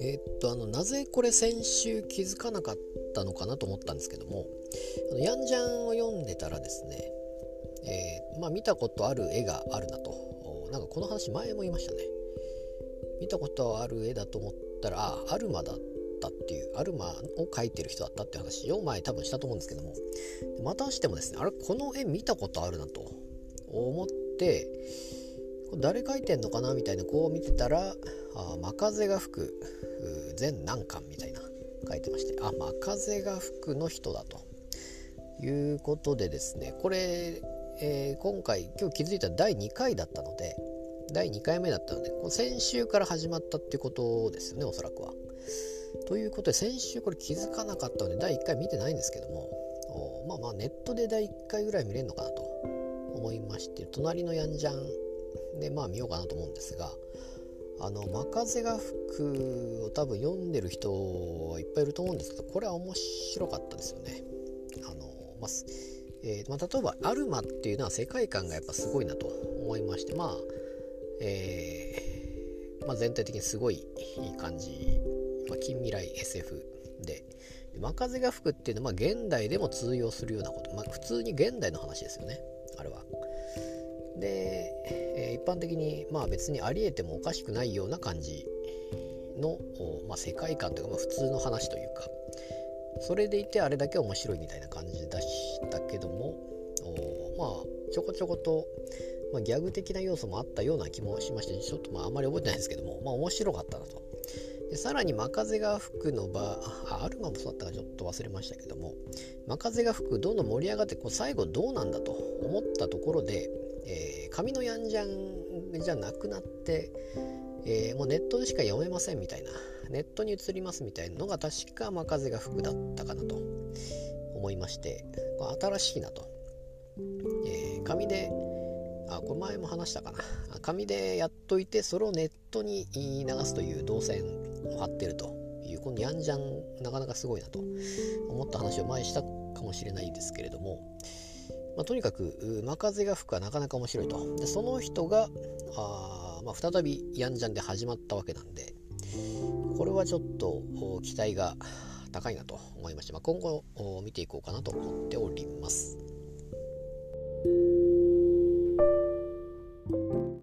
えー、っとあのなぜこれ先週気づかなかったのかなと思ったんですけどもあのヤンジャンを読んでたらですね、えー、まあ、見たことある絵があるなと。なんかこの話前も言いましたね。見たことある絵だと思ったらあアルマだったっていうアルマを描いてる人だったって話を前多分したと思うんですけどもまたしてもですねあれこの絵見たことあるなと。思って誰描いてんのかな？みたいなこう見てたら「あ真風が吹く全何巻」みたいな書いてましてあ真風が吹くの人だと。いうことでですねこれ、えー、今回今日気づいた第2回だったので第2回目だったので先週から始まったってことですよねおそらくは。ということで先週これ気づかなかったので第1回見てないんですけどもまあまあネットで第1回ぐらい見れるのかなと。思いまして隣のヤンジャンでまあ見ようかなと思うんですがあの「真風が吹く」を多分読んでる人はいっぱいいると思うんですけどこれは面白かったですよね。あのまあえー、まあ、例えば「アルマ」っていうのは世界観がやっぱすごいなと思いましてまあえー、まあ、全体的にすごいいい感じ、まあ、近未来 SF で。で真風が吹くっていうのは、現代でも通用するようなこと、まあ、普通に現代の話ですよね。あれは。で、え、一般的にまあ別にありえてもおかしくないような感じの、まあ、世界観というか、まあ、普通の話というかそれでいてあれだけ面白いみたいな感じでしたけどもまあちょこちょこと、まあ、ギャグ的な要素もあったような気もしましてちょっとまああんまり覚えてないですけどもまあ面白かったなと。でさらに真風が吹くの場あアルマもそうだったかちょっと忘れましたけども真風が吹くどんどん盛り上がってこう最後どうなんだと思ったところで、えー、紙のヤンジャンじゃなくなって、えー、もうネットでしか読めませんみたいなネットに移りますみたいなのが確か真風が吹くだったかなと思いまして新しいなと、えー、紙であこれ前も話したかな。紙でやっといてそれをネットに流すという動線張ってるというこのヤンジャンなかなかすごいなと思った話を前にしたかもしれないですけれども、まあ、とにかく「真風が吹く」はなかなか面白いとでその人があ、まあ、再びヤンジャンで始まったわけなんでこれはちょっと期待が高いなと思いまして、まあ、今後見ていこうかなと思っております。